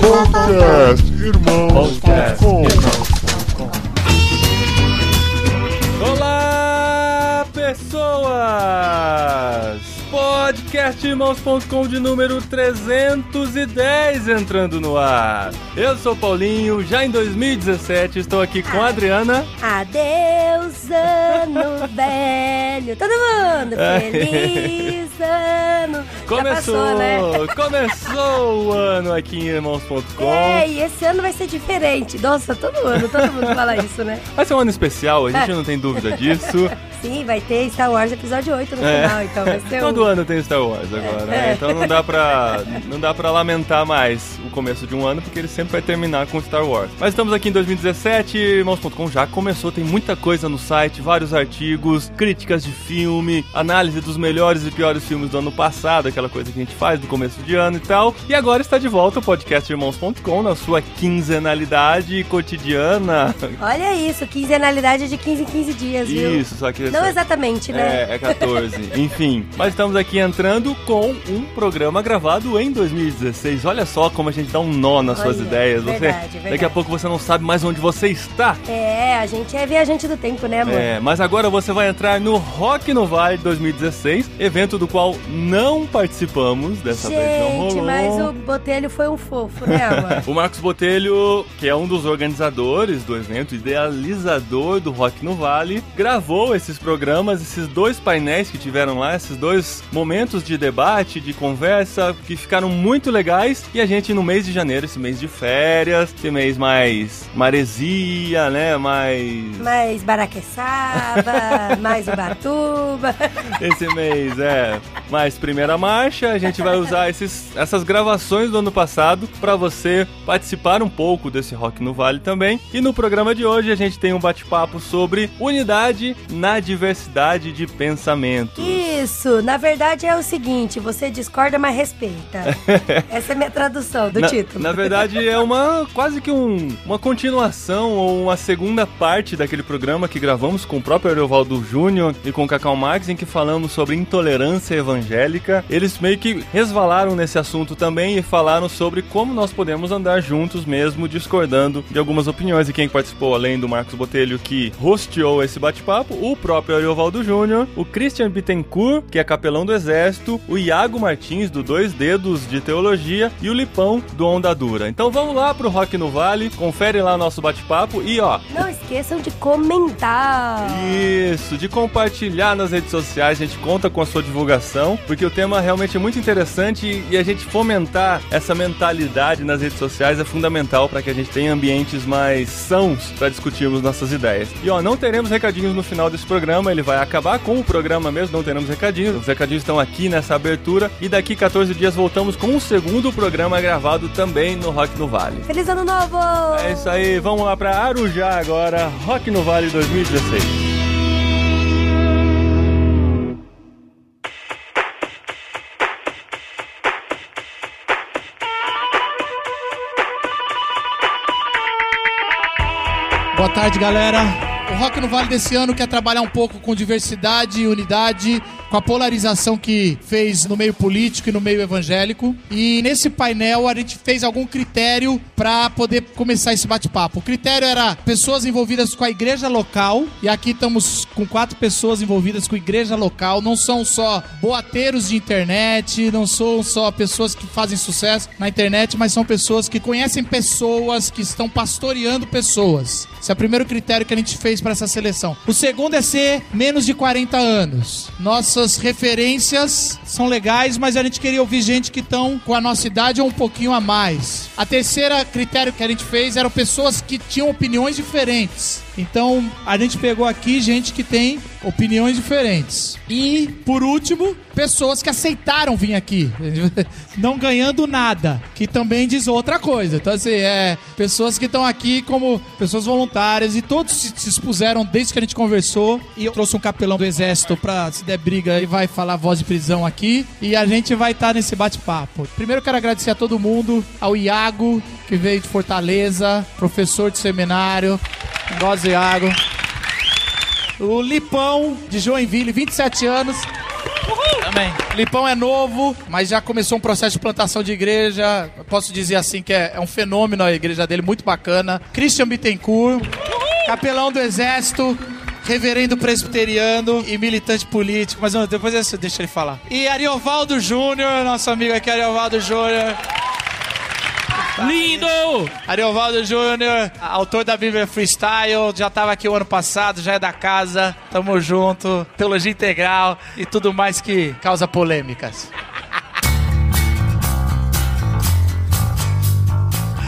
Podcast Irmãos.com Olá, pessoas! Podcastirmãos.com de número 310 entrando no ar. Eu sou Paulinho, já em 2017 estou aqui com a Adriana. Adeus, ano velho. Todo mundo, feliz ano. Começou, passou, né? começou o ano aqui em irmãos.com. É, e esse ano vai ser diferente. Nossa, todo ano, todo mundo fala isso, né? Vai ser um ano especial, a gente É. não tem dúvida disso. Sim, vai ter Star Wars episódio 8 no É. final, então vai ser Todo um... ano tem Star Wars agora, né? É. Então não dá pra não dá para lamentar mais o começo de um ano porque ele sempre vai terminar com Star Wars. Mas estamos aqui em 2017, irmãos.com já começou, tem muita coisa no site, vários artigos, críticas de filme, análise dos melhores e piores filmes do ano passado, aquela coisa que a gente faz do começo de ano e tal. E agora está de volta o podcast irmãos.com na sua quinzenalidade cotidiana. Olha isso, quinzenalidade de 15 em 15 dias, viu? Isso, só que Não exatamente, né? É, é 14. Enfim, mas estamos aqui entrando com um programa gravado em 2016. Olha só como a gente dá um nó nas suas Olha, ideias. Você, verdade, Daqui a verdade. pouco você não sabe mais onde você está. É, a gente é viajante do tempo, né, amor? É, mas agora você vai entrar no Rock no Vale 2016, evento do qual não participamos. Dessa vez não rolou. Gente, mas o Botelho foi um fofo, né, amor? O Marcos Botelho, que é um dos organizadores do evento, idealizador do Rock no Vale, gravou esses programas, esses dois painéis que tiveram lá, esses dois momentos de debate, de conversa, que ficaram muito legais. E a gente, no mês de janeiro, esse mês de férias, esse mês mais maresia, né? Mais. mais Baraqueçaba, mais Ubatuba. Esse mês é mais primeira marcha. A gente vai usar esses, essas gravações do ano passado para você participar um pouco desse Rock no Vale também. E no programa de hoje a gente tem um bate-papo sobre unidade na diversidade de pensamento. Isso, na verdade é o seguinte, você discorda, mas respeita. Essa é a minha tradução do na, título. na verdade, é uma quase que um, uma continuação ou uma segunda parte daquele programa que gravamos com o próprio Ariovaldo Júnior e com o Cacau Marx, em que falamos sobre intolerância evangélica. Eles meio que resvalaram nesse assunto também e falaram sobre como nós podemos andar juntos mesmo, discordando de algumas opiniões. E quem participou, além do Marcos Botelho, que hosteou esse bate-papo, o próprio Ariovaldo Júnior, o Christian Bittencourt, que é capelão do Exército, o Iago Martins, do Dois Dedos de Teologia, e o Lipão, do Onda Dura. Então vamos lá pro Rock no Vale, confere lá nosso bate-papo e ó. Não esqueçam de comentar. Isso, de compartilhar nas redes sociais, a gente conta com a sua divulgação, porque o tema realmente é muito interessante e a gente fomentar essa mentalidade nas redes sociais é fundamental para que a gente tenha ambientes mais sãos para discutirmos nossas ideias. E ó, não teremos recadinhos no final desse programa, ele vai acabar com o programa mesmo, não teremos recadinhos. Os recadinhos estão aqui nessa abertura e daqui 14 dias voltamos com o segundo programa gravado também no Rock no Vale. Feliz ano novo! É isso aí, vamos lá para Arujá agora, Rock no Vale 2016. Tarde, galera. Rock no Vale desse ano quer trabalhar um pouco com diversidade e unidade, com a polarização que fez no meio político e no meio evangélico. E nesse painel a gente fez algum critério para poder começar esse bate-papo. O critério era pessoas envolvidas com a igreja local, e aqui estamos com quatro pessoas envolvidas com a igreja local. Não são só boateiros de internet, não são só pessoas que fazem sucesso na internet, mas são pessoas que conhecem pessoas, que estão pastoreando pessoas. Esse é o primeiro critério que a gente fez para essa seleção. O segundo é ser menos de 40 anos. Nossas referências são legais, mas a gente queria ouvir gente que estão com a nossa idade ou um pouquinho a mais. A terceira critério que a gente fez eram pessoas que tinham opiniões diferentes. Então, a gente pegou aqui gente que tem opiniões diferentes. E, por último, pessoas que aceitaram vir aqui, não ganhando nada, que também diz outra coisa. Então, assim, é pessoas que estão aqui como pessoas voluntárias e todos se se expuseram desde que a gente conversou. E eu trouxe um capelão do exército pra, se der briga, ele vai falar voz de prisão aqui. E a gente vai estar nesse bate-papo. Primeiro, quero agradecer a todo mundo, ao Iago, que veio de Fortaleza, professor de seminário. Gosto, Iago. O Lipão, de Joinville, 27 anos. Lipão é novo, mas já começou um processo de plantação de igreja. Posso dizer assim que é, é um fenômeno a igreja dele, muito bacana. Christian Bittencourt, capelão do exército, reverendo presbiteriano e militante político. Mas depois eu deixa ele falar. E Ariovaldo Júnior, nosso amigo aqui, Ariovaldo Júnior. Lindo! Ariovaldo Júnior, autor da Bíblia Freestyle, já estava aqui o ano passado, já é da casa. Tamo junto. Teologia integral e tudo mais que causa polêmicas.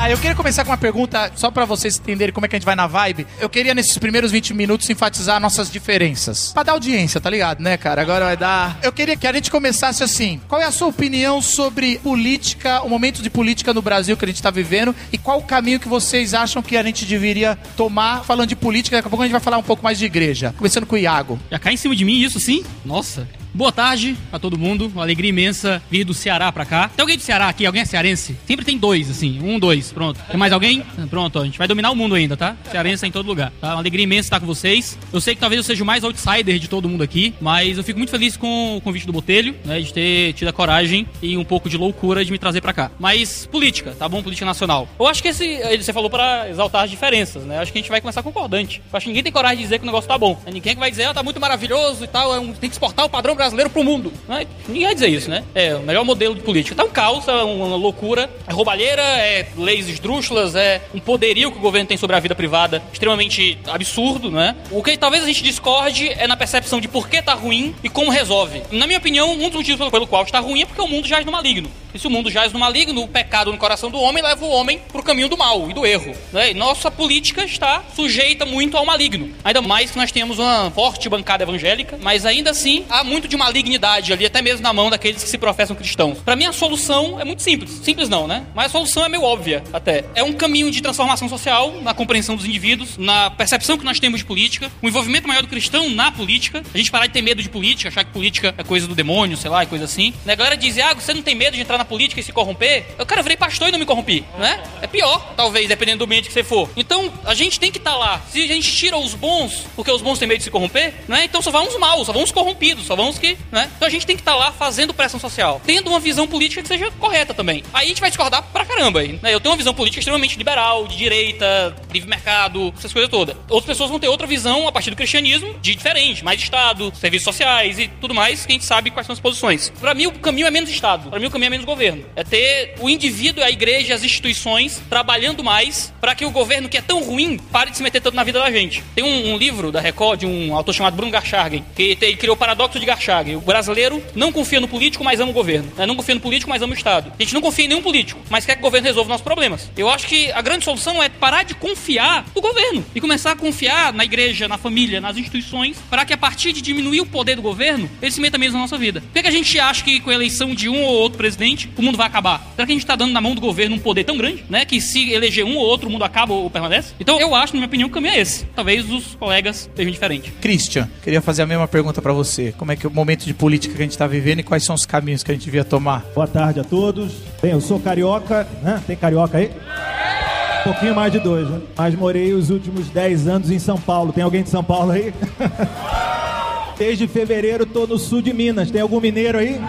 Ah, eu queria começar com uma pergunta, só para vocês entenderem como é que a gente vai na vibe. Eu queria, nesses primeiros 20 minutos, enfatizar nossas diferenças. Pra dar audiência, tá ligado, né, cara? Agora vai dar. Eu queria que a gente começasse assim. Qual é a sua opinião sobre política, o momento de política no Brasil que a gente tá vivendo e qual o caminho que vocês acham que a gente deveria tomar falando de política? Daqui a pouco a gente vai falar um pouco mais de igreja. Começando com o Iago. Já cai em cima de mim isso, sim? Nossa. Boa tarde a todo mundo. Uma alegria imensa vir do Ceará pra cá. Tem alguém do Ceará aqui? Alguém é cearense? Sempre tem dois, assim. Um, dois. Pronto. Tem mais alguém? Pronto, a gente vai dominar o mundo ainda, tá? Cearense é em todo lugar. Tá? Uma alegria imensa estar com vocês. Eu sei que talvez eu seja o mais outsider de todo mundo aqui, mas eu fico muito feliz com o convite do Botelho, né? De ter tido a coragem e um pouco de loucura de me trazer pra cá. Mas política, tá bom? Política nacional. Eu acho que esse. Você falou pra exaltar as diferenças, né? Eu acho que a gente vai começar concordante. Eu acho que ninguém tem coragem de dizer que o negócio tá bom. Ninguém que vai dizer, ah, tá muito maravilhoso e tal, é um, tem que exportar o padrão brasileiro pro mundo. Né? Ninguém vai dizer isso, né? É o melhor modelo de política. Tá um caos, é uma loucura, é roubalheira, é leis esdrúxulas, é um poderio que o governo tem sobre a vida privada extremamente absurdo, né? O que talvez a gente discorde é na percepção de por que tá ruim e como resolve. Na minha opinião, um dos motivos pelo qual está ruim é porque o mundo jaz no maligno. E se o mundo jaz no maligno, o pecado no coração do homem leva o homem pro caminho do mal e do erro. Né? E nossa política está sujeita muito ao maligno. Ainda mais que nós temos uma forte bancada evangélica, mas ainda assim há muito de malignidade ali, até mesmo na mão daqueles que se professam cristãos. Para mim, a solução é muito simples. Simples não, né? Mas a solução é meio óbvia, até. É um caminho de transformação social na compreensão dos indivíduos, na percepção que nós temos de política, um envolvimento maior do cristão na política, a gente parar de ter medo de política, achar que política é coisa do demônio, sei lá, é coisa assim. Né? A galera diz, ah, você não tem medo de entrar na política e se corromper? Eu, cara, virei pastor e não me corrompi, né? É pior, talvez, dependendo do ambiente que você for. Então, a gente tem que estar tá lá. Se a gente tira os bons, porque os bons têm medo de se corromper, né? Então só vão os maus, só vão os corrompidos, só vão os que, né? Então a gente tem que estar tá lá fazendo pressão social, tendo uma visão política que seja correta também. Aí a gente vai discordar pra caramba né? Eu tenho uma visão política extremamente liberal, de direita, livre mercado, essas coisas todas. Outras pessoas vão ter outra visão a partir do cristianismo, de diferente, mais Estado, serviços sociais e tudo mais, que a gente sabe quais são as posições. Para mim, o caminho é menos Estado, para mim, o caminho é menos governo. É ter o indivíduo, a igreja, as instituições trabalhando mais para que o governo, que é tão ruim, pare de se meter tanto na vida da gente. Tem um, um livro da Record, de um autor chamado Bruno Garchargen, que te, criou o paradoxo de Garchargen. O brasileiro não confia no político, mas ama o governo. Né? Não confia no político, mas ama o Estado. A gente não confia em nenhum político, mas quer que o governo resolva nossos problemas. Eu acho que a grande solução é parar de confiar no governo e começar a confiar na igreja, na família, nas instituições, para que a partir de diminuir o poder do governo, ele se meta mesmo na nossa vida. Por que, que a gente acha que com a eleição de um ou outro presidente, o mundo vai acabar? Será que a gente está dando na mão do governo um poder tão grande, né? Que se eleger um ou outro, o mundo acaba ou permanece? Então eu acho, na minha opinião, que o caminho é esse. Talvez os colegas sejam diferentes. Christian, queria fazer a mesma pergunta para você. Como é que é o momento de política que a gente está vivendo e quais são os caminhos que a gente devia tomar? Boa tarde a todos. Bem, eu sou carioca, né? Tem carioca aí? Um pouquinho mais de dois, né? Mas morei os últimos 10 anos em São Paulo. Tem alguém de São Paulo aí? Desde fevereiro tô no sul de Minas. Tem algum mineiro aí?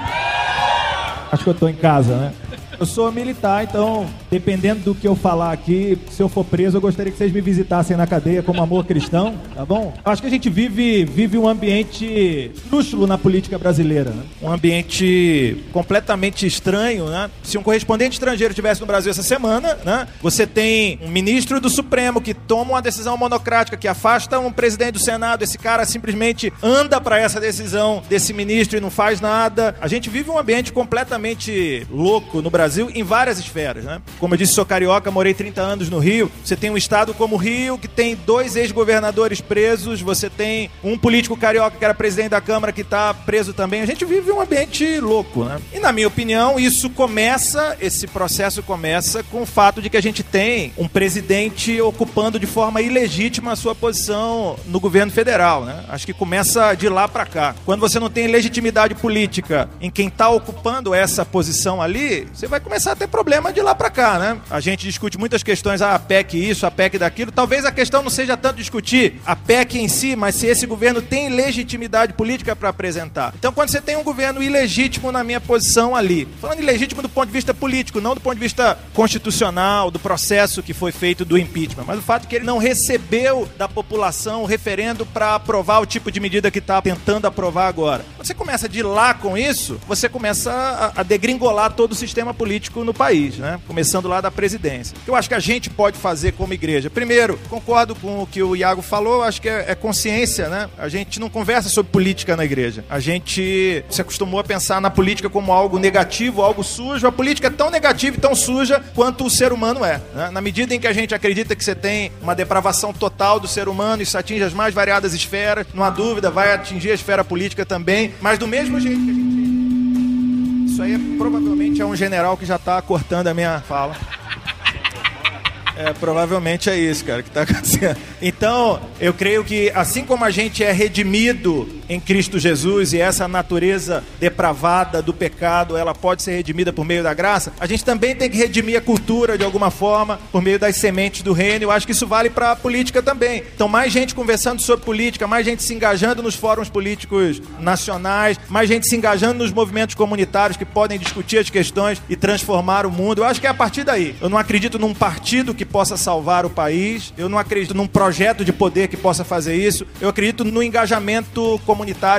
Acho que eu tô em casa, né? Eu sou militar, então, dependendo do que eu falar aqui, se eu for preso, eu gostaria que vocês me visitassem na cadeia como amor cristão, tá bom? Acho que a gente vive, vive um ambiente trúxulo na política brasileira, né? Um ambiente completamente estranho, né? Se um correspondente estrangeiro estivesse no Brasil essa semana, né? Você tem um ministro do Supremo que toma uma decisão monocrática, que afasta um presidente do Senado, esse cara simplesmente anda para essa decisão desse ministro e não faz nada. A gente vive um ambiente completamente louco no Brasil Brasil em várias esferas, né? Como eu disse, sou carioca, morei 30 anos no Rio. Você tem um estado como o Rio, que tem dois ex-governadores presos, você tem um político carioca que era presidente da Câmara que está preso também. A gente vive um ambiente louco, né? E na minha opinião, isso começa, esse processo começa com o fato de que a gente tem um presidente ocupando de forma ilegítima a sua posição no governo federal, né? Acho que começa de lá para cá. Quando você não tem legitimidade política em quem está ocupando essa posição ali, você vai começar a ter problema de lá para cá, né? A gente discute muitas questões, ah, a PEC isso, a PEC daquilo. Talvez a questão não seja tanto discutir a PEC em si, mas se esse governo tem legitimidade política para apresentar. Então, quando você tem um governo ilegítimo na minha posição ali, falando ilegítimo do ponto de vista político, não do ponto de vista constitucional, do processo que foi feito do impeachment, mas o fato que ele não recebeu da população o referendo para aprovar o tipo de medida que está tentando aprovar agora. Você começa de lá com isso, você começa a, a degringolar todo o sistema político no país, né? Começando lá da presidência. Eu acho que a gente pode fazer como igreja. Primeiro, concordo com o que o Iago falou, acho que é, é consciência, né? A gente não conversa sobre política na igreja. A gente se acostumou a pensar na política como algo negativo, algo sujo. A política é tão negativa e tão suja quanto o ser humano é. Né? Na medida em que a gente acredita que você tem uma depravação total do ser humano, isso atinge as mais variadas esferas, não há dúvida, vai atingir a esfera política também, mas do mesmo jeito que a gente. Isso aí provavelmente é um general que já está cortando a minha fala. É, provavelmente é isso, cara, que está acontecendo. Então, eu creio que assim como a gente é redimido em Cristo Jesus e essa natureza depravada do pecado, ela pode ser redimida por meio da graça, a gente também tem que redimir a cultura de alguma forma por meio das sementes do reino. Eu acho que isso vale para a política também. Então, mais gente conversando sobre política, mais gente se engajando nos fóruns políticos nacionais, mais gente se engajando nos movimentos comunitários que podem discutir as questões e transformar o mundo. Eu acho que é a partir daí. Eu não acredito num partido que possa salvar o país, eu não acredito num projeto de poder que possa fazer isso. Eu acredito no engajamento comunitário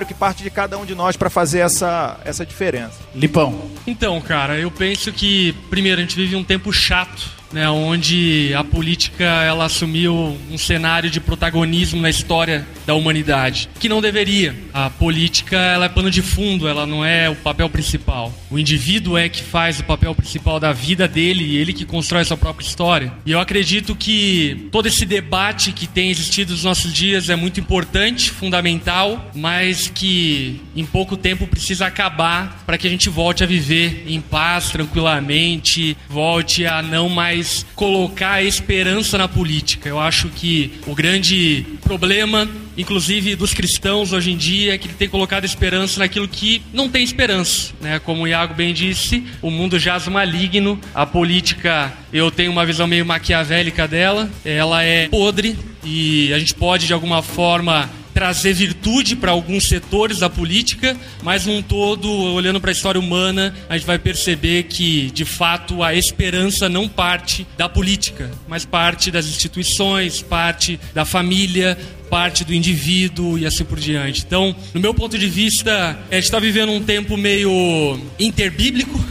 que parte de cada um de nós para fazer essa, essa diferença. Lipão. Então, cara, eu penso que, primeiro, a gente vive um tempo chato né, onde a política ela assumiu um cenário de protagonismo na história da humanidade, que não deveria. A política ela é pano de fundo, ela não é o papel principal. O indivíduo é que faz o papel principal da vida dele ele que constrói sua própria história. E eu acredito que todo esse debate que tem existido nos nossos dias é muito importante, fundamental, mas que em pouco tempo precisa acabar para que a gente volte a viver em paz, tranquilamente, volte a não mais mais colocar esperança na política. Eu acho que o grande problema, inclusive dos cristãos hoje em dia, é que ele tem colocado esperança naquilo que não tem esperança. Né? Como o Iago bem disse, o mundo jaz maligno, a política, eu tenho uma visão meio maquiavélica dela, ela é podre e a gente pode de alguma forma trazer virtude para alguns setores da política, mas num todo, olhando para a história humana, a gente vai perceber que, de fato, a esperança não parte da política, mas parte das instituições, parte da família, parte do indivíduo e assim por diante. Então, no meu ponto de vista, a gente está vivendo um tempo meio interbíblico,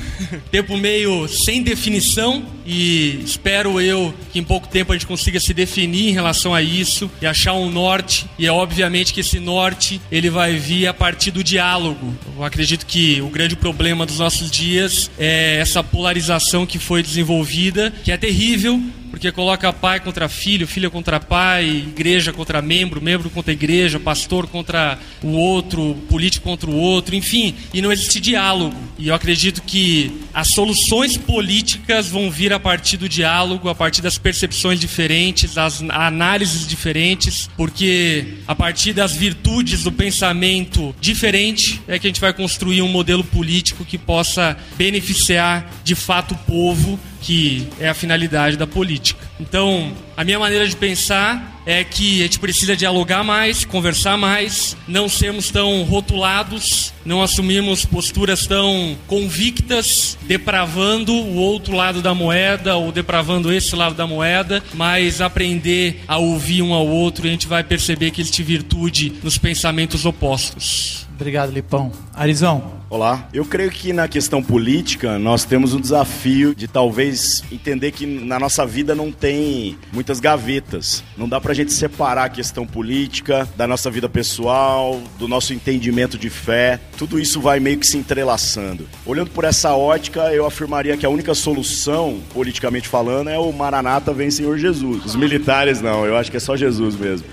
tempo meio sem definição e espero eu que em pouco tempo a gente consiga se definir em relação a isso e achar um norte e é obviamente que esse norte ele vai vir a partir do diálogo. Eu acredito que o grande problema dos nossos dias é essa polarização que foi desenvolvida, que é terrível, porque coloca pai contra filho, filho contra pai, igreja contra membro, membro contra igreja, pastor contra o outro, político contra o outro, enfim, e não existe diálogo. E eu acredito que as soluções políticas vão vir a partir do diálogo, a partir das percepções diferentes, das análises diferentes, porque a partir das virtudes do pensamento diferente é que a gente vai construir um modelo político que possa beneficiar de fato o povo que é a finalidade da política. Então, a minha maneira de pensar é que a gente precisa dialogar mais, conversar mais, não sermos tão rotulados, não assumirmos posturas tão convictas, depravando o outro lado da moeda ou depravando esse lado da moeda, mas aprender a ouvir um ao outro e a gente vai perceber que existe virtude nos pensamentos opostos. Obrigado, Lipão. Arizão. Olá. Eu creio que na questão política nós temos um desafio de talvez entender que na nossa vida não tem muitas gavetas. Não dá pra gente separar a questão política da nossa vida pessoal, do nosso entendimento de fé. Tudo isso vai meio que se entrelaçando. Olhando por essa ótica, eu afirmaria que a única solução, politicamente falando, é o Maranata vem Senhor Jesus. Os militares não, eu acho que é só Jesus mesmo.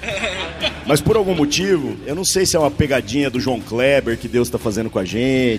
Mas por algum motivo, eu não sei se é uma pegadinha do João Kleber que Deus está fazendo com a gente,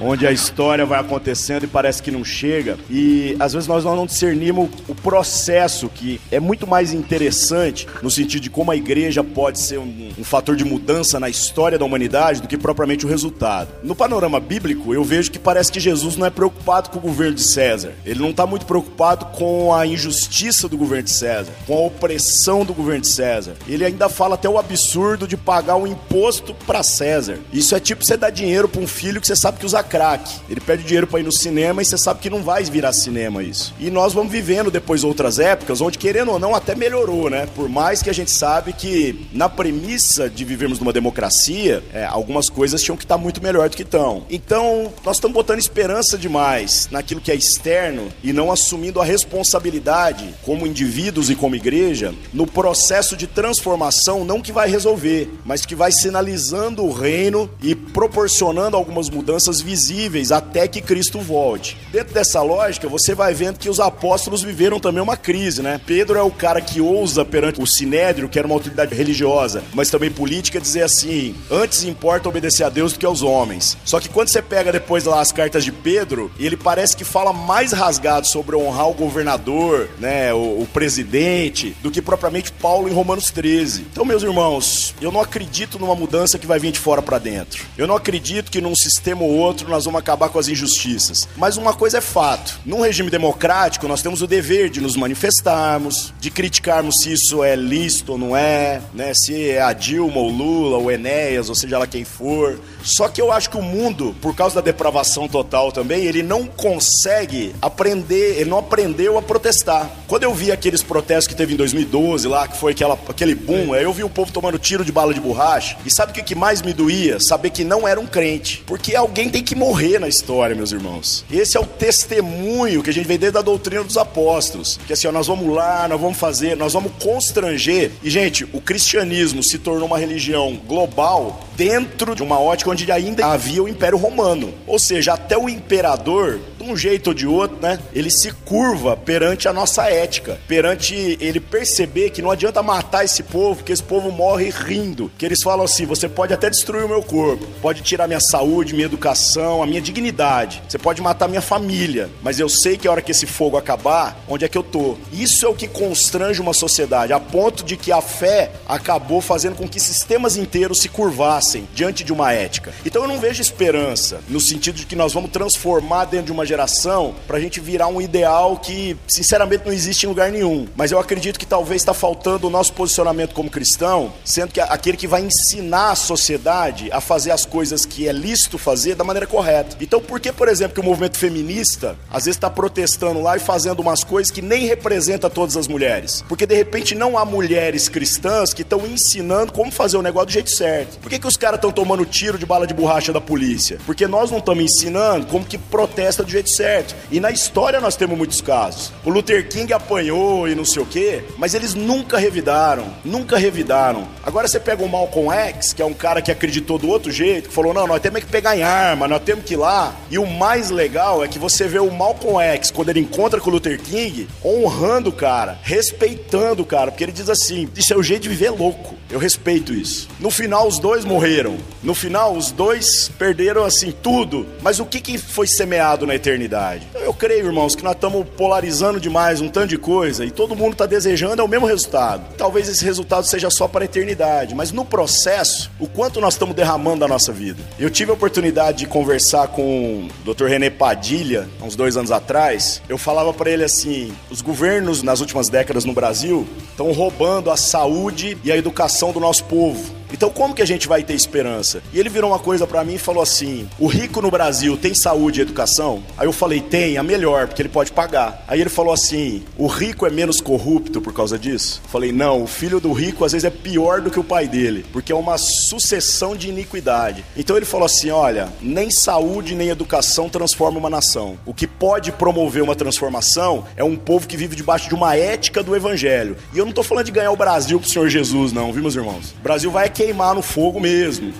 onde a história vai acontecendo e parece que não chega. E às vezes nós não discernimos o processo que é muito mais interessante no sentido de como a igreja pode ser um, um fator de mudança na história da humanidade do que propriamente o resultado. No panorama bíblico, eu vejo que parece que Jesus não é preocupado com o governo de César. Ele não está muito preocupado com a injustiça do governo de César, com a opressão do governo de César. Ele ainda fala até o absurdo de pagar um imposto para César. Isso é tipo você dar dinheiro para um filho que você sabe que usa crack. Ele pede dinheiro para ir no cinema e você sabe que não vai virar cinema isso. E nós vamos vivendo depois outras épocas onde querendo ou não até melhorou, né? Por mais que a gente sabe que na premissa de vivermos numa democracia, é, algumas coisas tinham que estar muito melhor do que estão. Então, nós estamos botando esperança demais naquilo que é externo e não assumindo a responsabilidade como indivíduos e como igreja no processo de transformação, não que vai resolver, mas que vai sinalizando o reino e proporcionando algumas mudanças visíveis até que Cristo volte. Dentro dessa lógica, você vai vendo que os apóstolos viveram também uma crise, né? Pedro é o cara que ousa perante o sinédrio, que era uma autoridade religiosa, mas também política, dizer assim: antes importa obedecer a Deus do que aos homens. Só que quando você pega depois lá as cartas de Pedro, ele parece que fala mais rasgado sobre honrar o governador, né, o, o presidente, do que propriamente Paulo em Romanos 13. Então, meus irmãos, eu não acredito numa mudança que vai vir de fora para dentro. Eu não acredito que num sistema ou outro nós vamos acabar com as injustiças. Mas uma coisa é fato: num regime democrático, nós temos o dever de nos manifestarmos, de criticarmos se isso é lícito ou não é, né? Se é a Dilma, ou Lula, ou Enéas, ou seja lá quem for. Só que eu acho que o mundo, por causa da depravação total também, ele não consegue aprender, ele não aprendeu a protestar. Quando eu vi aqueles protestos que teve em 2012 lá, que foi aquela, aquele boom, aí eu vi o povo tomando tiro de bala de borracha. E sabe o que, que mais me doía? Saber que não era um crente. Porque alguém tem que morrer na história, meus irmãos. Esse é o testemunho que a gente vem desde a doutrina dos apóstolos. Que assim, ó, nós vamos lá, nós vamos fazer, nós vamos constranger. E, gente, o cristianismo se tornou uma religião global dentro de uma ótica onde ainda havia o Império Romano. Ou seja, até o imperador, de um jeito ou de outro, né, ele se curva perante a nossa ética, perante ele perceber que não adianta matar esse povo, porque esse povo morre rindo. Que eles falam assim: você pode até destruir o meu corpo, pode tirar minha saúde, minha educação, a minha dignidade, você pode matar minha família, mas eu sei que a hora que esse fogo acabar, onde é que eu tô? Isso é o que constrange uma sociedade, a ponto de que a fé acabou fazendo com que sistemas inteiros se curvassem diante de uma ética. Então eu não vejo esperança no sentido de que nós vamos transformar dentro de uma geração para a gente virar um ideal que, sinceramente, não existe em lugar nenhum. Mas eu acredito que talvez está faltando o nosso posicionamento como cristão, sendo que aquele que vai ensinar a sociedade a fazer as coisas que é lícito fazer da maneira correta. Então, por que, por exemplo, que o movimento feminista às vezes está protestando lá e fazendo umas coisas que nem representa todas as mulheres? Porque de repente não há mulheres cristãs que estão ensinando como fazer o negócio do jeito certo. Por que, que os caras estão tomando tiro de bala de borracha da polícia? Porque nós não estamos ensinando como que protesta do jeito certo. E na história nós temos muitos casos. O Luther King apanhou e não sei o quê, mas eles nunca revidaram, nunca revidaram. Agora você pega o Malcolm X, que é um cara que acreditou do outro jeito, que falou: não, nós temos que pegar em arma, nós temos que ir lá. E o mais legal é que você vê o Malcolm X, quando ele encontra com o Luther King, honrando o cara, respeitando o cara, porque ele diz assim: isso é o jeito de viver louco. Eu respeito isso. No final, os dois morreram. No final, os dois perderam assim tudo. Mas o que, que foi semeado na eternidade? Eu creio, irmãos, que nós estamos polarizando demais um tanto de coisa e todo mundo está desejando é o mesmo resultado. Talvez esse resultado seja só para a eternidade, mas no processo, o quanto nós estamos derramando da nossa vida. Eu tive a oportunidade de conversar com o Dr. René Padilha, uns dois anos atrás. Eu falava para ele assim: os governos nas últimas décadas no Brasil estão roubando a saúde e a educação do nosso povo. Então como que a gente vai ter esperança? E ele virou uma coisa para mim e falou assim: "O rico no Brasil tem saúde e educação?" Aí eu falei: "Tem, a melhor, porque ele pode pagar". Aí ele falou assim: "O rico é menos corrupto por causa disso?" Falei: "Não, o filho do rico às vezes é pior do que o pai dele, porque é uma sucessão de iniquidade". Então ele falou assim: "Olha, nem saúde nem educação transforma uma nação. O que pode promover uma transformação é um povo que vive debaixo de uma ética do evangelho. E eu não tô falando de ganhar o Brasil pro Senhor Jesus não, viu meus irmãos? O Brasil vai queimar no fogo mesmo.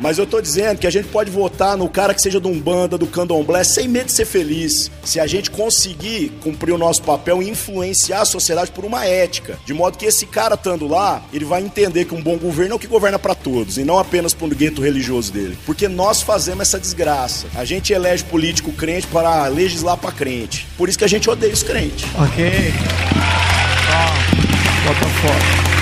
Mas eu tô dizendo que a gente pode votar no cara que seja de Umbanda, do Candomblé, sem medo de ser feliz. Se a gente conseguir cumprir o nosso papel e influenciar a sociedade por uma ética. De modo que esse cara estando lá, ele vai entender que um bom governo é o que governa para todos, e não apenas para o gueto religioso dele. Porque nós fazemos essa desgraça. A gente elege político crente para legislar para crente. Por isso que a gente odeia os crentes. Ok. Bota fora.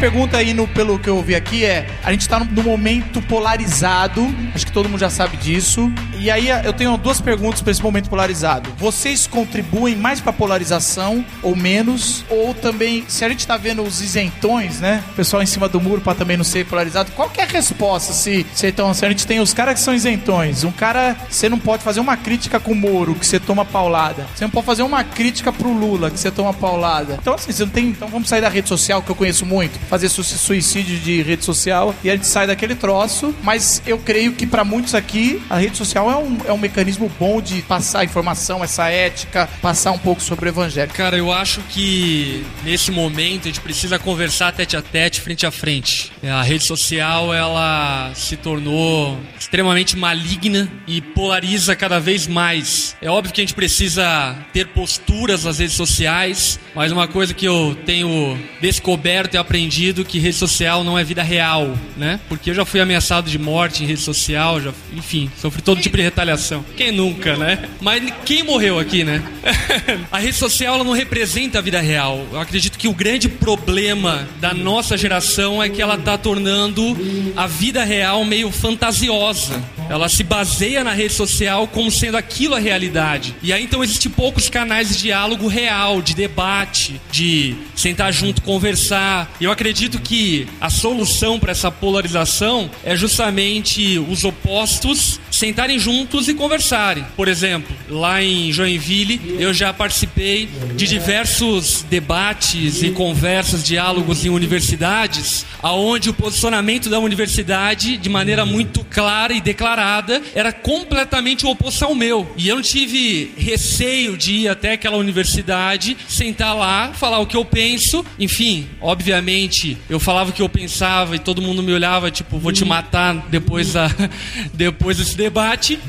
Pergunta aí, no, pelo que eu vi aqui, é: a gente tá num momento polarizado, acho que todo mundo já sabe disso. E aí eu tenho duas perguntas para esse momento polarizado. Vocês contribuem mais pra polarização ou menos? Ou também, se a gente tá vendo os isentões, né? O pessoal em cima do muro pra também não ser polarizado, qual que é a resposta se, se, então, se a gente tem os caras que são isentões? Um cara, você não pode fazer uma crítica com o Moro, que você toma paulada. Você não pode fazer uma crítica pro Lula, que você toma paulada. Então, assim, você não tem. Então vamos sair da rede social, que eu conheço muito, fazer su- suicídio de rede social, e a gente sai daquele troço. Mas eu creio que pra muitos aqui, a rede social é um, é um mecanismo bom de passar informação, essa ética, passar um pouco sobre o evangelho. Cara, eu acho que nesse momento a gente precisa conversar tete a tete, frente a frente. A rede social ela se tornou extremamente maligna e polariza cada vez mais. É óbvio que a gente precisa ter posturas nas redes sociais, mas uma coisa que eu tenho descoberto e aprendido que rede social não é vida real, né? Porque eu já fui ameaçado de morte em rede social, já, enfim, sofri todo tipo de retaliação. Quem nunca, né? Mas quem morreu aqui, né? a rede social ela não representa a vida real. Eu acredito que o grande problema da nossa geração é que ela está tornando a vida real meio fantasiosa. Ela se baseia na rede social como sendo aquilo a realidade. E aí então existem poucos canais de diálogo real, de debate, de sentar junto, conversar. Eu acredito que a solução para essa polarização é justamente os opostos sentarem juntos e conversarem. Por exemplo, lá em Joinville, eu já participei de diversos debates e conversas, diálogos em universidades, aonde o posicionamento da universidade, de maneira muito clara e declarada, era completamente oposto ao meu. E eu não tive receio de ir até aquela universidade, sentar lá, falar o que eu penso. Enfim, obviamente, eu falava o que eu pensava e todo mundo me olhava, tipo, vou te matar depois, da, depois desse debate.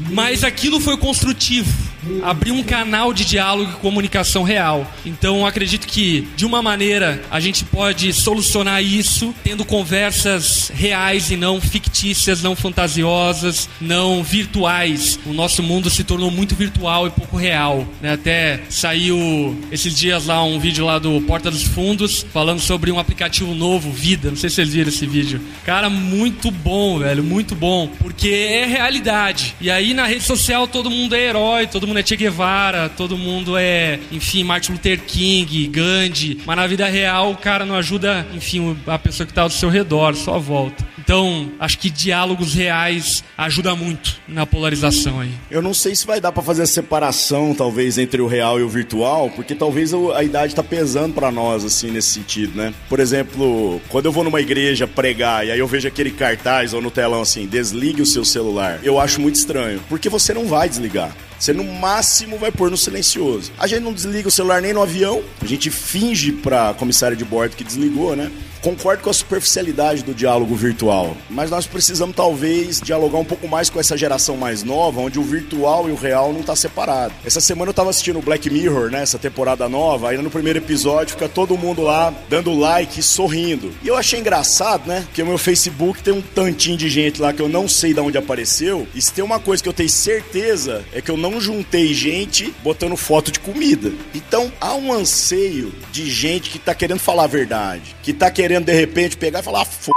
Mas aquilo foi construtivo. Abriu um canal de diálogo e comunicação real. Então, acredito que, de uma maneira, a gente pode solucionar isso tendo conversas reais e não fictícias, não fantasiosas, não virtuais. O nosso mundo se tornou muito virtual e pouco real. né? Até saiu esses dias lá um vídeo lá do Porta dos Fundos falando sobre um aplicativo novo, Vida. Não sei se vocês viram esse vídeo. Cara, muito bom, velho, muito bom. Porque é realidade. E aí na rede social todo mundo é herói, todo mundo é Che Guevara, todo mundo é, enfim, Martin Luther King, Gandhi. Mas na vida real o cara não ajuda, enfim, a pessoa que tá ao seu redor, só volta. Então, acho que diálogos reais ajuda muito na polarização aí. Eu não sei se vai dar pra fazer a separação, talvez, entre o real e o virtual, porque talvez a idade tá pesando pra nós, assim, nesse sentido, né? Por exemplo, quando eu vou numa igreja pregar e aí eu vejo aquele cartaz ou no telão assim, desligue o seu celular, eu acho muito estranho, porque você não vai desligar. Você no máximo vai pôr no silencioso. A gente não desliga o celular nem no avião, a gente finge pra comissária de bordo que desligou, né? Concordo com a superficialidade do diálogo virtual, mas nós precisamos talvez dialogar um pouco mais com essa geração mais nova, onde o virtual e o real não tá separado. Essa semana eu tava assistindo o Black Mirror, né, essa temporada nova, aí no primeiro episódio fica todo mundo lá dando like e sorrindo. E eu achei engraçado, né, que o meu Facebook tem um tantinho de gente lá que eu não sei de onde apareceu, e se tem uma coisa que eu tenho certeza é que eu não juntei gente botando foto de comida. Então há um anseio de gente que tá querendo falar a verdade, que tá querendo de repente pegar e falar, ah, f...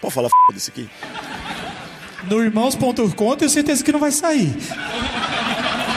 Pode falar f desse aqui? No irmãos.com, tenho certeza que não vai sair.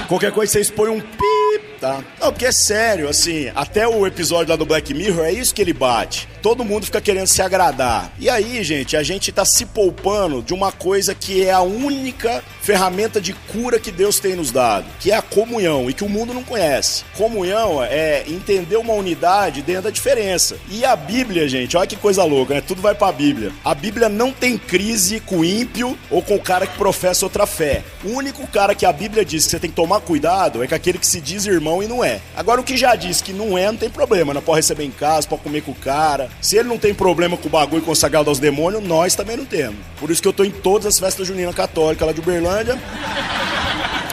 Qualquer coisa vocês põem um pi, tá? Não, porque é sério, assim, até o episódio lá do Black Mirror, é isso que ele bate. Todo mundo fica querendo se agradar. E aí, gente, a gente tá se poupando de uma coisa que é a única ferramenta de cura que Deus tem nos dado, que é a comunhão e que o mundo não conhece. Comunhão é entender uma unidade dentro da diferença. E a Bíblia, gente, olha que coisa louca, né? Tudo vai pra Bíblia. A Bíblia não tem crise com o ímpio ou com o cara que professa outra fé. O único cara que a Bíblia diz que você tem que tomar cuidado é com aquele que se diz irmão e não é. Agora, o que já diz que não é, não tem problema. Não pode receber em casa, pode comer com o cara. Se ele não tem problema com o bagulho consagrado aos demônios, nós também não temos. Por isso que eu tô em todas as festas juninas católicas lá de Uberlândia.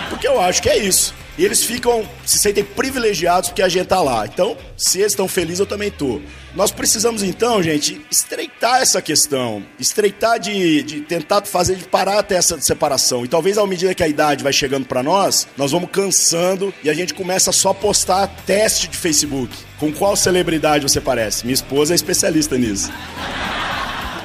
Porque eu acho que é isso. E eles ficam, se sentem privilegiados porque a gente tá lá. Então, se eles estão felizes, eu também tô. Nós precisamos, então, gente, estreitar essa questão. Estreitar de, de tentar fazer, de parar até essa separação. E talvez, à medida que a idade vai chegando para nós, nós vamos cansando e a gente começa só a postar teste de Facebook. Com qual celebridade você parece? Minha esposa é especialista nisso.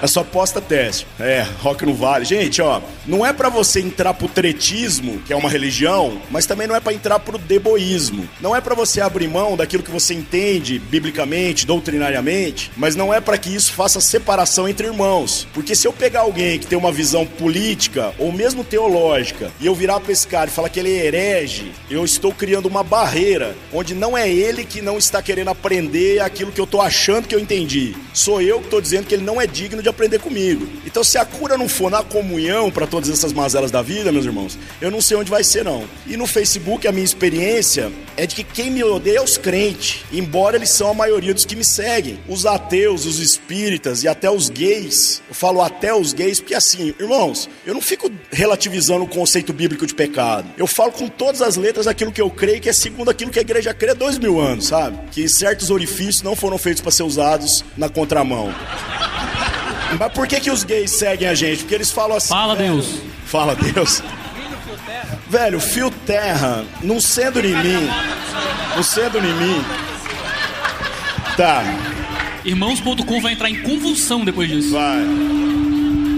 É só posta teste. É, rock no vale. Gente, ó, não é para você entrar pro tretismo, que é uma religião, mas também não é para entrar pro deboísmo. Não é para você abrir mão daquilo que você entende biblicamente, doutrinariamente, mas não é para que isso faça separação entre irmãos. Porque se eu pegar alguém que tem uma visão política ou mesmo teológica e eu virar pra esse cara e falar que ele é herege, eu estou criando uma barreira onde não é ele que não está querendo aprender aquilo que eu tô achando que eu entendi. Sou eu que tô dizendo que ele não é digno de aprender comigo. Então, se a cura não for na comunhão para todas essas mazelas da vida, meus irmãos, eu não sei onde vai ser, não. E no Facebook, a minha experiência é de que quem me odeia é os crentes, embora eles são a maioria dos que me seguem. Os ateus, os espíritas e até os gays. Eu falo até os gays porque, assim, irmãos, eu não fico relativizando o conceito bíblico de pecado. Eu falo com todas as letras aquilo que eu creio que é segundo aquilo que a igreja crê há dois mil anos, sabe? Que certos orifícios não foram feitos para ser usados na contramão. Mas por que, que os gays seguem a gente? Porque eles falam assim. Fala, velho, Deus. Fala, Deus. Velho, fio terra, não sendo em mim. Não sendo em mim. Tá, Irmãos.com vai entrar em convulsão depois disso. vai.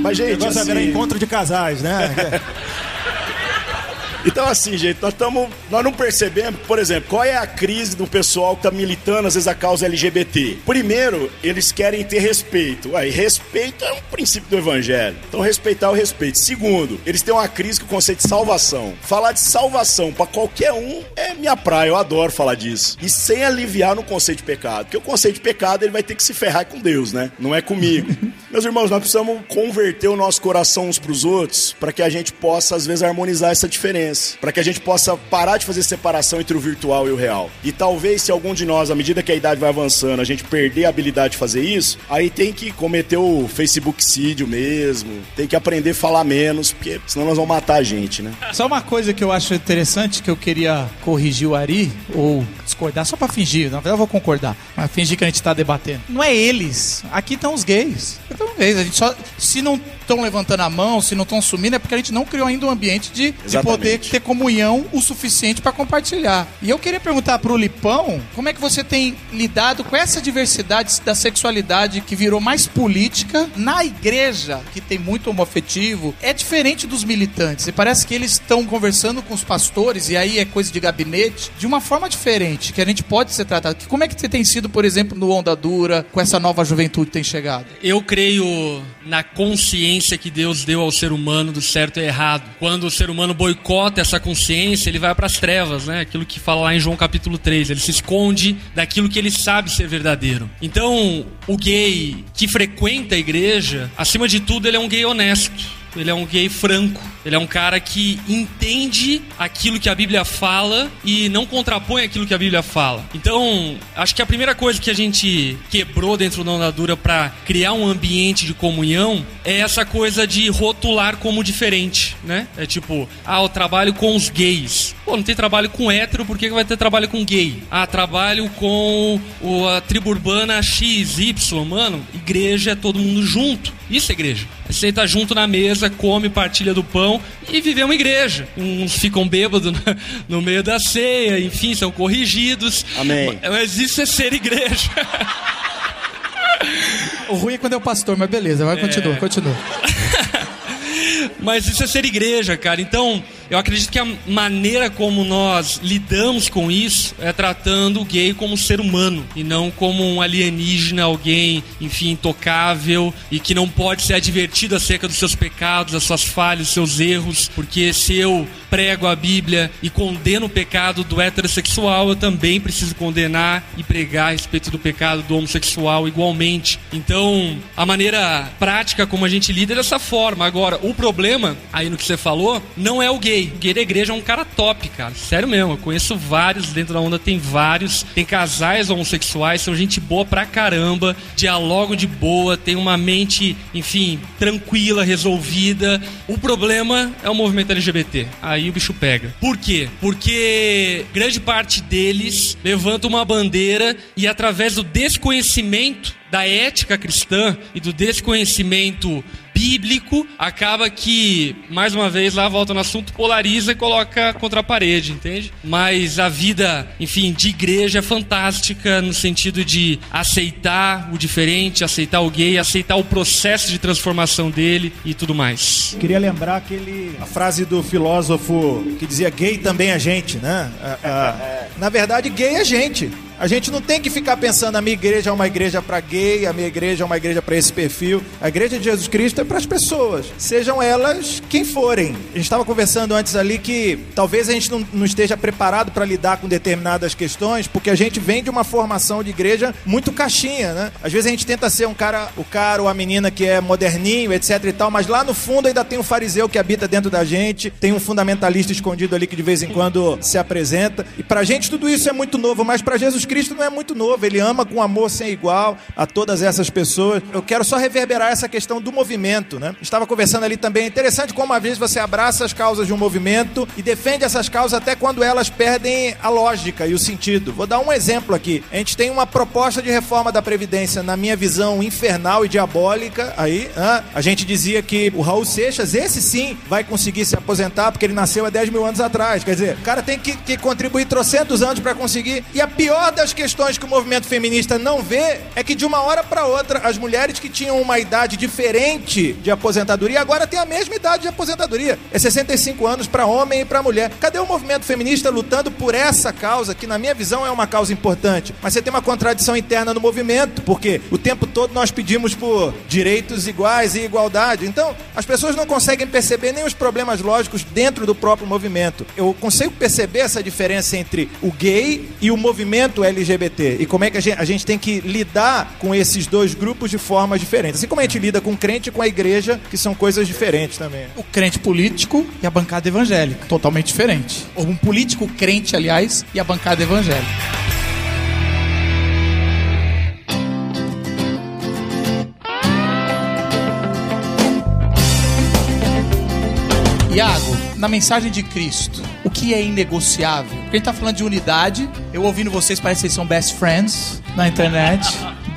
Mas, O gente, é assim, encontro de casais, né? Então, assim, gente, nós estamos. Nós não percebemos, por exemplo, qual é a crise do pessoal que está militando, às vezes, a causa LGBT. Primeiro, eles querem ter respeito. E respeito é um princípio do evangelho. Então, respeitar o respeito. Segundo, eles têm uma crise com o conceito de salvação. Falar de salvação para qualquer um é minha praia, eu adoro falar disso. E sem aliviar no conceito de pecado. Porque o conceito de pecado, ele vai ter que se ferrar com Deus, né? Não é comigo. Meus irmãos, nós precisamos converter o nosso coração uns para os outros para que a gente possa, às vezes, harmonizar essa diferença. Para que a gente possa parar de fazer separação entre o virtual e o real. E talvez, se algum de nós, à medida que a idade vai avançando, a gente perder a habilidade de fazer isso, aí tem que cometer o Facebookcídio mesmo, tem que aprender a falar menos, porque senão nós vamos matar a gente, né? Só uma coisa que eu acho interessante que eu queria corrigir o Ari, ou discordar, só pra fingir, na verdade eu vou concordar, mas fingir que a gente tá debatendo. Não é eles, aqui estão os gays. Estão gays, a gente só. Se não estão levantando a mão, se não estão sumindo, é porque a gente não criou ainda um ambiente de, de poder ter comunhão o suficiente pra compartilhar. E eu queria perguntar pro Lipão, como é que você tem lidado com essa diversidade da sexualidade que virou mais política na igreja, que tem muito homoafetivo, é diferente dos militantes. E parece que eles estão conversando com os pastores, e aí é coisa de gabinete, de uma forma diferente, que a gente pode ser tratado. Que- Como é que você tem sido, por exemplo, no Onda Dura, com essa nova juventude que tem chegado? Eu creio na consciência que Deus deu ao ser humano do certo e errado. Quando o ser humano boicota essa consciência, ele vai para as trevas, né? Aquilo que fala lá em João capítulo 3. Ele se esconde daquilo que ele sabe ser verdadeiro. Então, o gay que frequenta a igreja, acima de tudo, ele é um gay honesto. Ele é um gay franco. Ele é um cara que entende aquilo que a Bíblia fala e não contrapõe aquilo que a Bíblia fala. Então, acho que a primeira coisa que a gente quebrou dentro da Onda Dura para criar um ambiente de comunhão é essa coisa de rotular como diferente, né? É tipo, ah, eu trabalho com os gays. Pô, não tem trabalho com hétero, por que vai ter trabalho com gay? Ah, trabalho com a tribo urbana XY, mano. Igreja é todo mundo junto. Isso é igreja. Você tá junto na mesa, come, partilha do pão e viver uma igreja. Uns ficam bêbados no, meio da ceia, enfim, são corrigidos. Amém. Mas isso é ser igreja. O ruim é quando é o pastor, mas beleza, vai, continua, continua. Mas isso é ser igreja, cara. Então, Eu acredito que a maneira como nós lidamos com isso é tratando o gay como ser humano e não como um alienígena, alguém, enfim, intocável e que não pode ser advertido acerca dos seus pecados, das suas falhas, dos seus erros, porque se eu prego a Bíblia e condeno o pecado do heterossexual, eu também preciso condenar e pregar a respeito do pecado do homossexual igualmente. Então, a maneira prática como a gente lida é dessa forma. Agora, o problema, aí no que você falou, não é o gay. O gay da igreja é um cara top, cara. Sério mesmo, eu conheço vários, dentro da onda tem vários. Tem casais homossexuais, são gente boa pra caramba, dialogam de boa, tem uma mente, enfim, tranquila, resolvida. O problema é o movimento LGBT. Aí o bicho pega. Por quê? Porque grande parte deles levanta uma bandeira e através do desconhecimento da ética cristã e do desconhecimento bíblico, acaba que, mais uma vez, lá volta no assunto, polariza e coloca contra a parede, entende? Mas a vida, enfim, de igreja é fantástica no sentido de aceitar o diferente, aceitar o gay, aceitar o processo de transformação dele e tudo mais. Queria lembrar aquele. A frase do filósofo que dizia gay também é gente, né? Ah, ah, na verdade, gay é gente. A gente não tem que ficar pensando a minha igreja é uma igreja para gay, a minha igreja é uma igreja para esse perfil. A igreja de Jesus Cristo é para as pessoas, sejam elas quem forem. A gente estava conversando antes ali que talvez a gente não, não esteja preparado para lidar com determinadas questões, porque a gente vem de uma formação de igreja muito caixinha, né? Às vezes a gente tenta ser um cara, o cara ou a menina que é moderninho, etc e tal, mas lá no fundo ainda tem um fariseu que habita dentro da gente, tem um fundamentalista escondido ali que de vez em quando se apresenta. E pra gente tudo isso é muito novo, mas para Jesus Cristo não é muito novo. Ele ama com amor sem igual a todas essas pessoas. Eu quero só reverberar essa questão do movimento, né? Estava conversando ali também. É interessante como uma vez você abraça as causas de um movimento e defende essas causas até quando elas perdem a lógica e o sentido. Vou dar um exemplo aqui. A gente tem uma proposta de reforma da Previdência, na minha visão, infernal e diabólica. Aí, a gente dizia que o Raul Seixas, esse sim, vai conseguir se aposentar porque ele nasceu há 10 mil anos atrás. Quer dizer, o cara tem que, que contribuir trocentos anos para conseguir. E a pior das questões que o movimento feminista não vê é que de uma hora para outra as mulheres que tinham uma idade diferente de aposentadoria agora têm a mesma idade de aposentadoria. É 65 anos para homem e para mulher. Cadê o movimento feminista lutando por essa causa que na minha visão é uma causa importante? Mas você tem uma contradição interna no movimento, porque o tempo todo nós pedimos por direitos iguais e igualdade. Então, as pessoas não conseguem perceber nem os problemas lógicos dentro do próprio movimento. Eu consigo perceber essa diferença entre o gay e o movimento LGBT. E como é que a gente, a gente tem que lidar com esses dois grupos de formas diferentes. Assim como a gente lida com crente e com a igreja, que são coisas diferentes também. O crente político e a bancada evangélica. Totalmente diferente. Ou um político crente, aliás, e a bancada evangélica. Iago, na mensagem de Cristo, o que é inegociável? Porque a gente tá falando de unidade. Eu ouvindo vocês, parece que vocês são best friends na internet.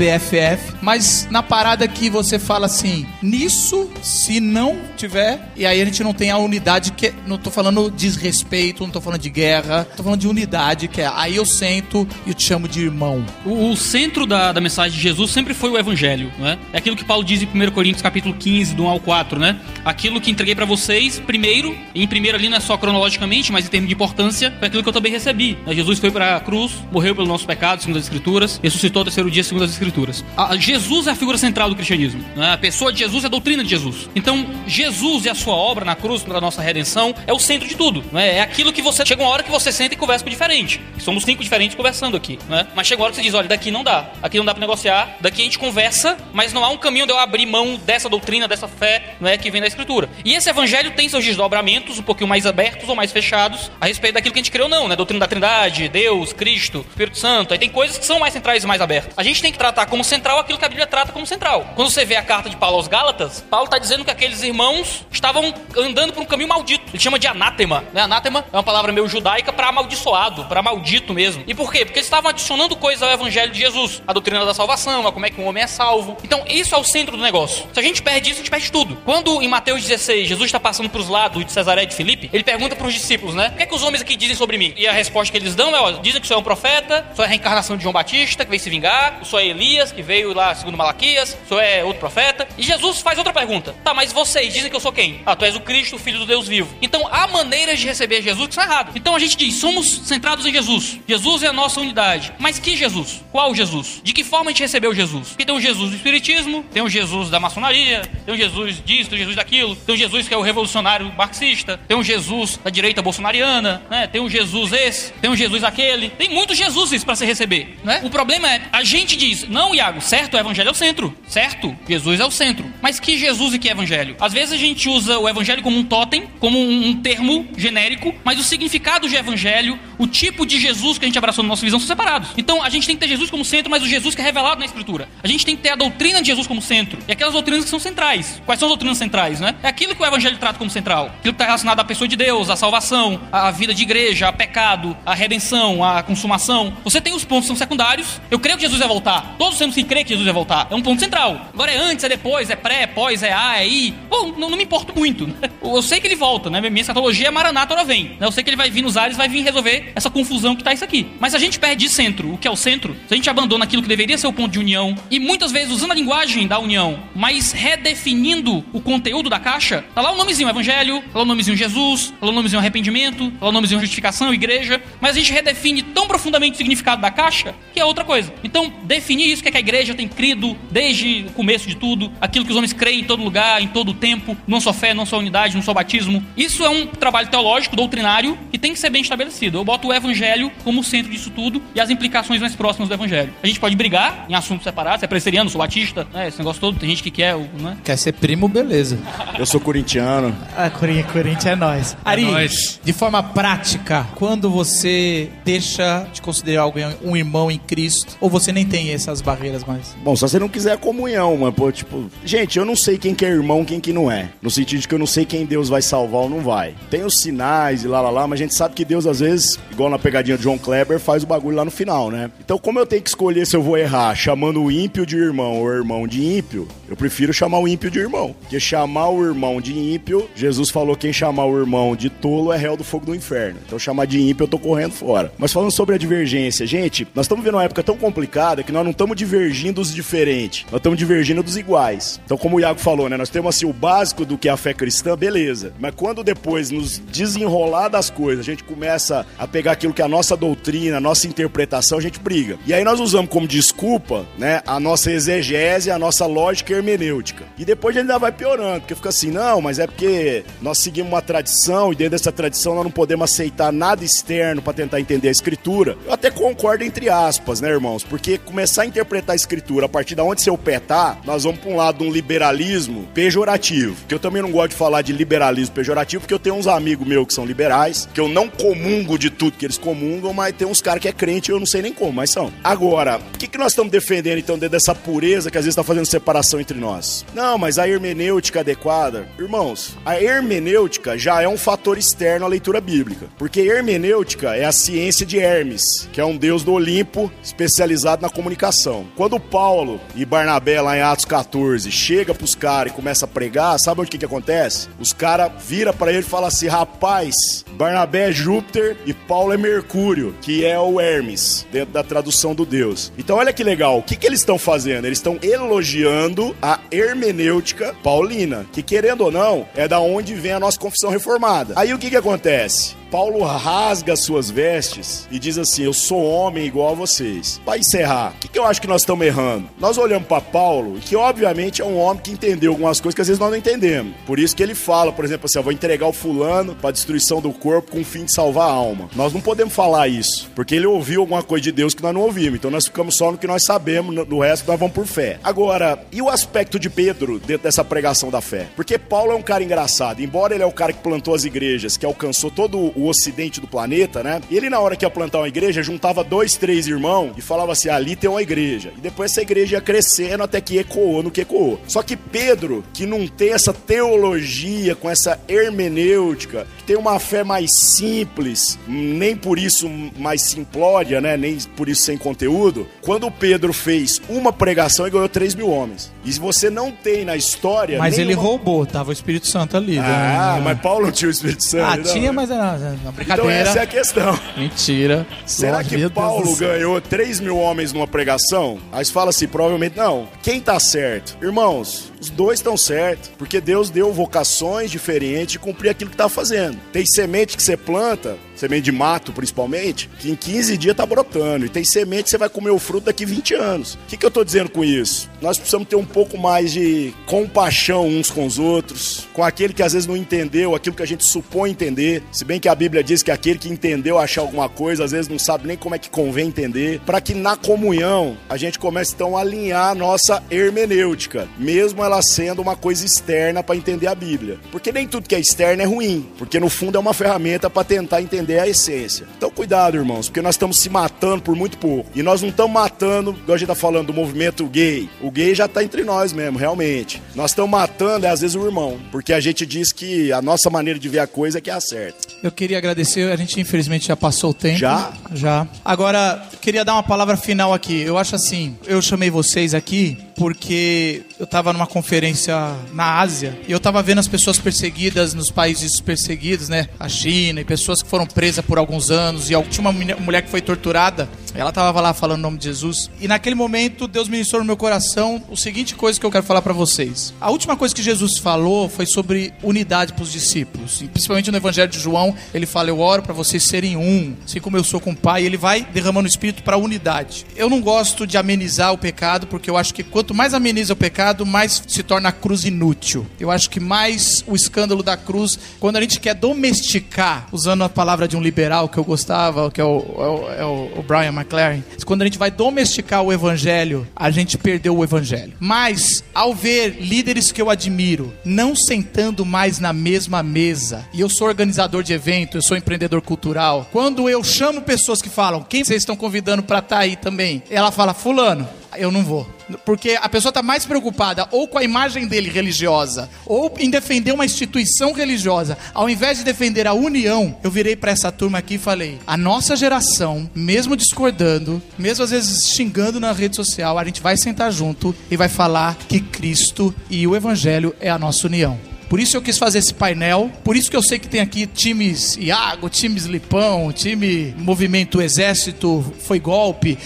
BFF, mas na parada que você fala assim, nisso, se não tiver, e aí a gente não tem a unidade que não tô falando desrespeito, não tô falando de guerra, tô falando de unidade, que é aí eu sento e eu te chamo de irmão. O, o centro da, da mensagem de Jesus sempre foi o evangelho, não é? Aquilo que Paulo diz em 1 Coríntios capítulo 15, do 1 ao 4, né? Aquilo que entreguei pra vocês, primeiro, em primeiro ali não é só cronologicamente, mas em termos de importância, foi aquilo que eu também recebi. né? Jesus foi pra cruz, morreu pelos nossos pecados, segundo as escrituras, ressuscitou ao terceiro dia, segundo as escrituras. A- a Jesus é a figura central do cristianismo. né? A pessoa de Jesus é a doutrina de Jesus. Então, Jesus e a sua obra na cruz para nossa redenção é o centro de tudo. né? É aquilo que você. Chega uma hora que você senta e conversa com diferente. Somos cinco diferentes conversando aqui. né? Mas chega uma hora que você diz: olha, daqui não dá. Aqui não dá para negociar. Daqui a gente conversa, mas não há um caminho de eu abrir mão dessa doutrina, dessa fé não é, que vem da Escritura. E esse evangelho tem seus desdobramentos, um pouquinho mais abertos ou mais fechados, a respeito daquilo que a gente criou, não, né? Doutrina da Trindade, Deus, Cristo, Espírito Santo. Aí tem coisas que são mais centrais e mais abertas. A gente tem que tratar como central aquilo que a Bíblia trata como central. Quando você vê a carta de Paulo aos Gálatas, Paulo está dizendo que aqueles irmãos estavam andando por um caminho maldito. Ele chama de anátema. Né? Anátema é uma palavra meio judaica para amaldiçoado, para maldito mesmo. E por quê? Porque eles estavam adicionando coisas ao evangelho de Jesus. A doutrina da salvação, a como é que um homem é salvo. Então, isso é o centro do negócio. Se a gente perde isso, a gente perde tudo. Quando em Mateus 16, Jesus está passando para os lados de Cesaré de Filipe, ele pergunta para os discípulos, né? O que é que os homens aqui dizem sobre mim? E a resposta que eles dão é, ó, dizem que o senhor é um profeta, o senhor é a reencarnação de João Batista, que veio se vingar, o senhor é Elias, que veio lá segundo Malaquias, senhor é outro profeta. E Jesus faz outra pergunta. Tá, mas vocês dizem que eu sou quem? Ah, tu és o Cristo, Filho do Deus vivo. Então há maneiras de receber Jesus que são erradas. Então a gente diz, somos centrados em Jesus. Jesus é a nossa unidade. Mas que Jesus? Qual Jesus? De que forma a gente recebeu Jesus? Porque tem o Jesus do Espiritismo, tem o Jesus da maçonaria, tem o Jesus disso, tem o Jesus daquilo, tem o Jesus que é o revolucionário marxista, tem o Jesus da direita bolsonariana, né? Tem o Jesus esse, tem o Jesus aquele. Tem muitos Jesuses para se receber, né? O problema é, a gente diz, não, Iago, certo, o evangelho é o centro. Certo, Jesus é o centro. Mas que Jesus e que evangelho? Às vezes a gente usa o evangelho como um totem, como um, um termo genérico, mas o significado de evangelho, o tipo de Jesus que a gente abraçou na nossa visão são separados. Então a gente tem que ter Jesus como centro, mas o Jesus que é revelado na Escritura. A gente tem que ter a doutrina de Jesus como centro. E aquelas doutrinas que são centrais. Quais são as doutrinas centrais, né? É aquilo que o evangelho trata como central. Aquilo que está relacionado à pessoa de Deus, à salvação, à vida de igreja, a pecado, à redenção, à consumação. Você tem os pontos que são secundários. Eu creio que Jesus vai voltar. Todos temos que crer que Jesus vai voltar. É um ponto central. Agora é antes, é depois, é pré, é pós, é A, é I. Bom, não, não me importo muito. Eu sei que ele volta, né? Minha escatologia é Maranata, ora vem. Eu sei que ele vai vir nos ares, vai vir resolver essa confusão que tá isso aqui. Mas a gente perde de centro. O que é o centro? Se a gente abandona aquilo que deveria ser o ponto de união, e muitas vezes usando a linguagem da união, mas redefinindo o conteúdo da caixa, tá lá o nomezinho Evangelho, tá lá o nomezinho Jesus, tá lá o nomezinho Arrependimento, tá lá o nomezinho Justificação, Igreja, mas a gente redefine tão profundamente o significado da caixa que é outra coisa. Então, definir isso que é que a igreja tem crido desde o começo de tudo, aquilo que os homens creem em todo lugar, em todo o tempo, não só fé, não só unidade, não só batismo. Isso é um trabalho teológico, doutrinário, que tem que ser bem estabelecido. Eu boto o evangelho como centro disso tudo e as implicações mais próximas do evangelho. A gente pode brigar em assuntos separados, se é presbiteriano, sou batista, né, esse negócio todo, tem gente que quer, né? Quer ser primo, beleza. Eu sou corintiano. Ah, Corinthians, é nós. Ari, nóis. de forma prática, quando você deixa de considerar alguém um irmão em Cristo, ou você nem tem essas barreiras mais? Bom, só se você não quiser comunhão, mas, pô, tipo... Gente, eu não sei quem que é irmão, quem que não é. No sentido de que eu não sei quem Deus vai salvar ou não vai. Tem os sinais e lá, lá, lá, mas a gente sabe que Deus, às vezes, igual na pegadinha de John Kleber, faz o bagulho lá no final, né? Então, como eu tenho que escolher se eu vou errar chamando o ímpio de irmão ou irmão de ímpio, eu prefiro chamar o ímpio de irmão. Porque chamar o irmão de ímpio, Jesus falou quem chamar o irmão de tolo é réu do fogo do inferno. Então, chamar de ímpio, eu tô correndo fora. Mas falando sobre a divergência, gente, nós estamos vivendo uma época tão complicada que nós não estamos divergindo dos diferentes, nós estamos divergindo dos iguais. Então, como o Iago falou, né, nós temos assim o básico do que é a fé cristã, beleza. Mas quando depois nos desenrolar das coisas, a gente começa a pegar aquilo que é a nossa doutrina, a nossa interpretação, a gente briga. E aí nós usamos como desculpa, né, a nossa exegese, a nossa lógica hermenêutica. E depois a gente ainda vai piorando, porque fica assim, não, mas é porque nós seguimos uma tradição e dentro dessa tradição nós não podemos aceitar nada externo para tentar entender a escritura. Eu até concordo entre aspas, né, irmãos? Porque começar a interpretar a escritura a partir da onde seu pé tá, nós vamos para um lado de um liberalismo pejorativo. Que eu também não gosto de falar de liberalismo pejorativo, porque eu tenho uns amigos meus que são liberais, que eu não comungo de tudo que eles comungam, mas tem uns caras que é crente, eu não sei nem como, mas são. Agora, o que, que nós estamos defendendo então dentro dessa pureza que às vezes está fazendo separação entre nós? Não, mas a hermenêutica adequada, irmãos, a hermenêutica já é um fator externo à leitura bíblica, porque hermenêutica é a ciência de Hermes, que é um deus do Olimpo especializado na comunicação. Quando Paulo e Barnabé lá em Atos 14 chega pros caras e começa a pregar, sabe o que que acontece? Os caras vira para ele e fala assim: "Rapaz, Barnabé é Júpiter e Paulo é Mercúrio, que é o Hermes, dentro da tradução do deus". Então olha que legal, o que que eles estão fazendo? Eles estão elogiando a hermenêutica paulina, que querendo ou não, é da onde vem a nossa confissão reformada. Aí o que que acontece? Paulo rasga suas vestes e diz assim: Eu sou homem igual a vocês. Para encerrar, o que, que eu acho que nós estamos errando? Nós olhamos para Paulo, que obviamente é um homem que entendeu algumas coisas que às vezes nós não entendemos. Por isso que ele fala, por exemplo, assim: Eu vou entregar o fulano para destruição do corpo com o fim de salvar a alma. Nós não podemos falar isso, porque ele ouviu alguma coisa de Deus que nós não ouvimos. Então nós ficamos só no que nós sabemos, no, resto nós vamos por fé. Agora, e o aspecto de Pedro dentro dessa pregação da fé? Porque Paulo é um cara engraçado, embora ele é o cara que plantou as igrejas, que alcançou todo o ocidente do planeta, né? Ele, na hora que ia plantar uma igreja, juntava dois, três irmãos e falava assim: ali tem uma igreja. E depois essa igreja ia crescendo até que ecoou no que ecoou. Só que Pedro, que não tem essa teologia, com essa hermenêutica, que tem uma fé mais simples, nem por isso mais simplória, né? Nem por isso sem conteúdo. Quando Pedro fez uma pregação, ele ganhou 3 mil homens. E se você não tem na história. Mas ele nenhuma- roubou, tava o Espírito Santo ali. Ah, né? mas Paulo não tinha o Espírito Santo. Ah, não. tinha, mas era. Então brincadeira. essa é a questão. Mentira. Será Nossa, que Deus Paulo céu. ganhou 3 mil homens numa pregação? Aí você fala assim, provavelmente não. Quem tá certo? Irmãos, os dois estão certos. Porque Deus deu vocações diferentes de cumprir aquilo que tá fazendo. Tem semente que você planta, semente de mato principalmente, que em 15 dias tá brotando. E tem semente que você vai comer o fruto daqui 20 anos. O que, que eu tô dizendo com isso? Nós precisamos ter um pouco mais de compaixão uns com os outros, com aquele que às vezes não entendeu aquilo que a gente supõe entender. Se bem que a Bíblia diz que aquele que entendeu achar alguma coisa, às vezes não sabe nem como é que convém entender, para que na comunhão a gente comece então a alinhar a nossa hermenêutica, mesmo ela sendo uma coisa externa para entender a Bíblia. Porque nem tudo que é externo é ruim, porque no fundo é uma ferramenta para tentar entender a essência. Então cuidado, irmãos, porque nós estamos se matando por muito pouco. E nós não estamos matando, igual a gente tá falando do movimento gay. O gay já tá entre nós mesmo, realmente. Nós estamos matando, é, às vezes, o irmão, porque a gente diz que a nossa maneira de ver a coisa é que é a certa. Eu queria agradecer, a gente infelizmente já passou o tempo. Já? Já. Agora, queria dar uma palavra final aqui. Eu acho assim, eu chamei vocês aqui porque eu estava numa conferência na Ásia e eu estava vendo as pessoas perseguidas nos países perseguidos, né? A China e pessoas que foram presas por alguns anos e tinha uma mulher- que foi torturada. Ela estava lá falando o nome de Jesus. E naquele momento, Deus ministrou no meu coração o seguinte coisa que eu quero falar para vocês. A última coisa que Jesus falou foi sobre unidade para os discípulos. E principalmente no Evangelho de João, ele fala: Eu oro para vocês serem um, assim como eu sou com o Pai. E ele vai derramando o Espírito para unidade. Eu não gosto de amenizar o pecado, porque eu acho que quanto mais ameniza o pecado, mais se torna a cruz inútil. Eu acho que mais o escândalo da cruz, quando a gente quer domesticar, usando a palavra de um liberal que eu gostava, que é o, é o, é o- Brian McLaren, quando a gente vai domesticar o evangelho, a gente perdeu o evangelho. Mas, ao ver líderes que eu admiro não sentando mais na mesma mesa, e eu sou organizador de evento, eu sou empreendedor cultural, quando eu chamo pessoas que falam, quem vocês estão convidando para estar aí também? Ela fala, fulano, eu não vou. Porque a pessoa está mais preocupada ou com a imagem dele religiosa, ou em defender uma instituição religiosa. Ao invés de defender a união, eu virei para essa turma aqui e falei: a nossa geração, mesmo discordando, mesmo às vezes xingando na rede social, a gente vai sentar junto e vai falar que Cristo e o Evangelho é a nossa união. Por isso eu quis fazer esse painel. Por isso que eu sei que tem aqui times Iago, times Lipão, time Movimento Exército Foi Golpe,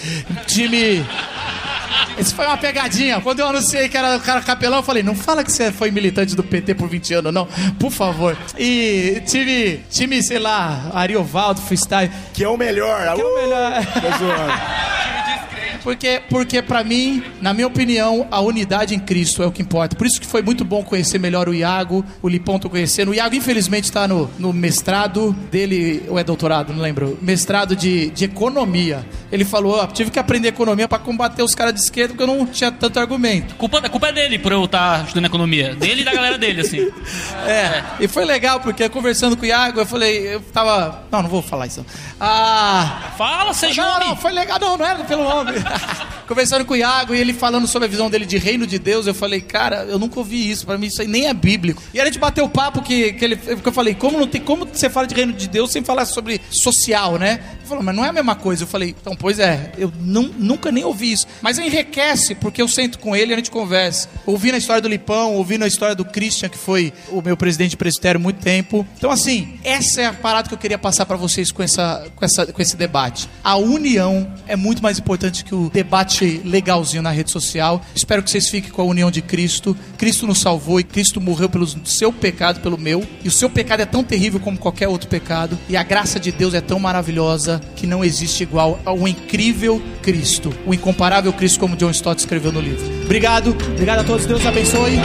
time. Isso foi uma pegadinha. Quando eu anunciei que era o cara capelão, eu falei: não fala que você foi militante do PT por 20 anos, não. Por favor. E time, time sei lá, Ariovaldo, Freestyle. Que é o melhor. Que é o melhor. Porque, porque para mim, na minha opinião, a unidade em Cristo é o que importa. Por isso que foi muito bom conhecer melhor o Iago, o Lipão tô conhecendo. O Iago, infelizmente, está no, no mestrado dele, ou é doutorado, não lembro. Mestrado de, de economia. Ele falou: ó, tive que aprender economia para combater os caras de esquerda, porque eu não tinha tanto argumento. Culpa, a culpa é dele por eu estar estudando economia. Dele e da galera dele, assim. É, e foi legal, porque conversando com o Iago, eu falei, eu tava. Não, não vou falar isso. Ah. Fala, seja Não, homem. não, foi legal, não, não era pelo nome. conversando com o Iago e ele falando sobre a visão dele de reino de Deus, eu falei, cara, eu nunca ouvi isso, pra mim isso aí nem é bíblico. E a gente bateu o papo que, que, ele, que eu falei, como não tem como você fala de reino de Deus sem falar sobre social, né? Ele falou, mas não é a mesma coisa. Eu falei, então, pois é, eu não, nunca nem ouvi isso. Mas enriquece, porque eu sento com ele e a gente conversa. Ouvindo a história do Lipão, ouvindo a história do Christian, que foi o meu presidente de presbitério muito tempo. Então, assim, essa é a parada que eu queria passar pra vocês com, essa, com, essa, com esse debate. A união é muito mais importante que o debate legalzinho na rede social. Espero que vocês fiquem com a união de Cristo. Cristo nos salvou e Cristo morreu pelo seu pecado, pelo meu. E o seu pecado é tão terrível como qualquer outro pecado. E a graça de Deus é tão maravilhosa que não existe igual ao incrível Cristo. O incomparável Cristo, como John Stott escreveu no livro. Obrigado, obrigado a todos, Deus abençoe.